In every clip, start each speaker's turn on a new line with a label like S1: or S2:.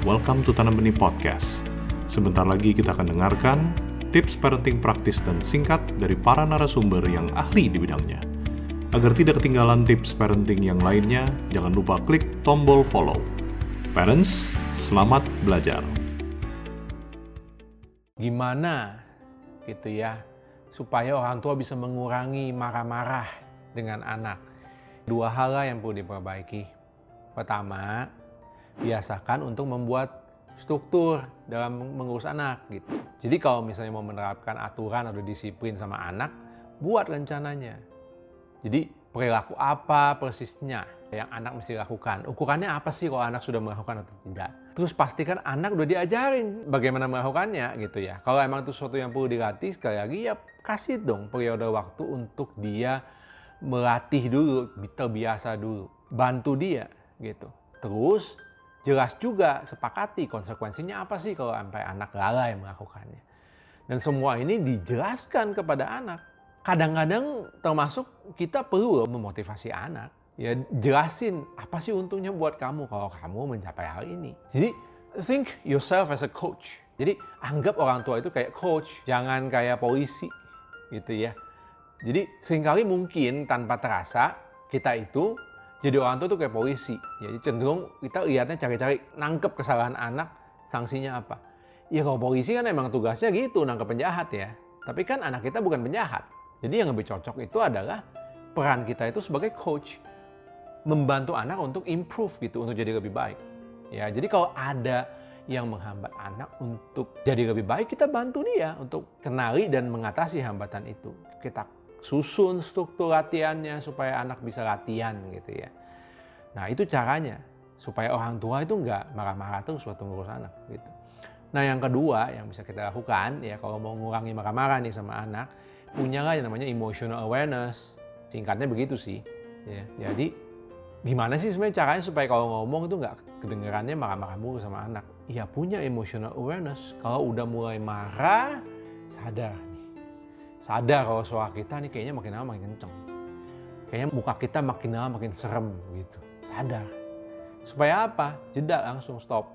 S1: welcome to Tanam Benih Podcast. Sebentar lagi kita akan dengarkan tips parenting praktis dan singkat dari para narasumber yang ahli di bidangnya. Agar tidak ketinggalan tips parenting yang lainnya, jangan lupa klik tombol follow. Parents, selamat belajar.
S2: Gimana gitu ya, supaya orang tua bisa mengurangi marah-marah dengan anak. Dua hal yang perlu diperbaiki. Pertama, biasakan untuk membuat struktur dalam mengurus anak gitu. Jadi kalau misalnya mau menerapkan aturan atau disiplin sama anak, buat rencananya. Jadi perilaku apa persisnya yang anak mesti lakukan. Ukurannya apa sih kalau anak sudah melakukan atau tidak. Terus pastikan anak udah diajarin bagaimana melakukannya gitu ya. Kalau emang itu sesuatu yang perlu dilatih, sekali lagi ya kasih dong periode waktu untuk dia melatih dulu, terbiasa dulu. Bantu dia gitu. Terus jelas juga sepakati konsekuensinya apa sih kalau sampai anak lalai melakukannya. Dan semua ini dijelaskan kepada anak. Kadang-kadang termasuk kita perlu memotivasi anak. Ya jelasin apa sih untungnya buat kamu kalau kamu mencapai hal ini. Jadi think yourself as a coach. Jadi anggap orang tua itu kayak coach, jangan kayak polisi gitu ya. Jadi sering kali mungkin tanpa terasa kita itu jadi orang tua tuh kayak polisi. Jadi cenderung kita lihatnya cari-cari nangkep kesalahan anak, sanksinya apa. Ya kalau polisi kan emang tugasnya gitu, nangkep penjahat ya. Tapi kan anak kita bukan penjahat. Jadi yang lebih cocok itu adalah peran kita itu sebagai coach. Membantu anak untuk improve gitu, untuk jadi lebih baik. Ya, jadi kalau ada yang menghambat anak untuk jadi lebih baik, kita bantu dia untuk kenali dan mengatasi hambatan itu. Kita susun struktur latihannya supaya anak bisa latihan gitu ya. Nah itu caranya supaya orang tua itu nggak marah-marah terus waktu ngurus anak gitu. Nah yang kedua yang bisa kita lakukan ya kalau mau mengurangi marah-marah nih sama anak, punyalah yang namanya emotional awareness. Singkatnya begitu sih. Ya, jadi gimana sih sebenarnya caranya supaya kalau ngomong itu nggak kedengarannya marah-marah mulu sama anak? Ya punya emotional awareness. Kalau udah mulai marah, sadar sadar kalau suara kita nih kayaknya makin lama makin kenceng. Kayaknya muka kita makin lama makin serem gitu. Sadar. Supaya apa? Jeda langsung stop.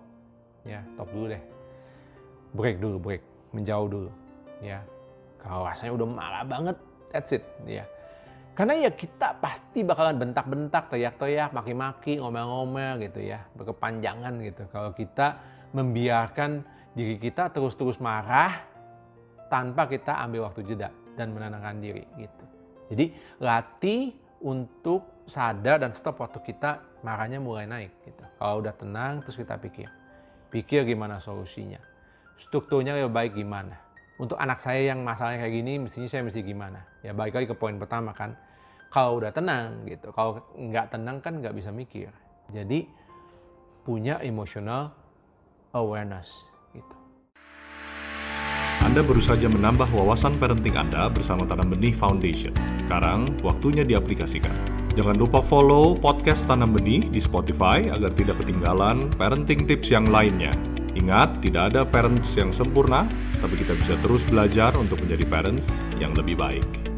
S2: Ya, stop dulu deh. Break dulu, break. Menjauh dulu. Ya. Kalau rasanya udah marah banget, that's it. Ya. Karena ya kita pasti bakalan bentak-bentak, teriak-teriak, maki-maki, ngomel-ngomel gitu ya. Berkepanjangan gitu. Kalau kita membiarkan diri kita terus-terus marah, tanpa kita ambil waktu jeda dan menenangkan diri gitu. Jadi latih untuk sadar dan stop waktu kita marahnya mulai naik gitu. Kalau udah tenang terus kita pikir. Pikir gimana solusinya. Strukturnya lebih baik gimana. Untuk anak saya yang masalahnya kayak gini mestinya saya mesti gimana. Ya balik lagi ke poin pertama kan. Kalau udah tenang gitu. Kalau nggak tenang kan nggak bisa mikir. Jadi punya emotional awareness.
S1: Anda baru saja menambah wawasan parenting Anda bersama Tanam Benih Foundation. Sekarang, waktunya diaplikasikan. Jangan lupa follow podcast Tanam Benih di Spotify agar tidak ketinggalan parenting tips yang lainnya. Ingat, tidak ada parents yang sempurna, tapi kita bisa terus belajar untuk menjadi parents yang lebih baik.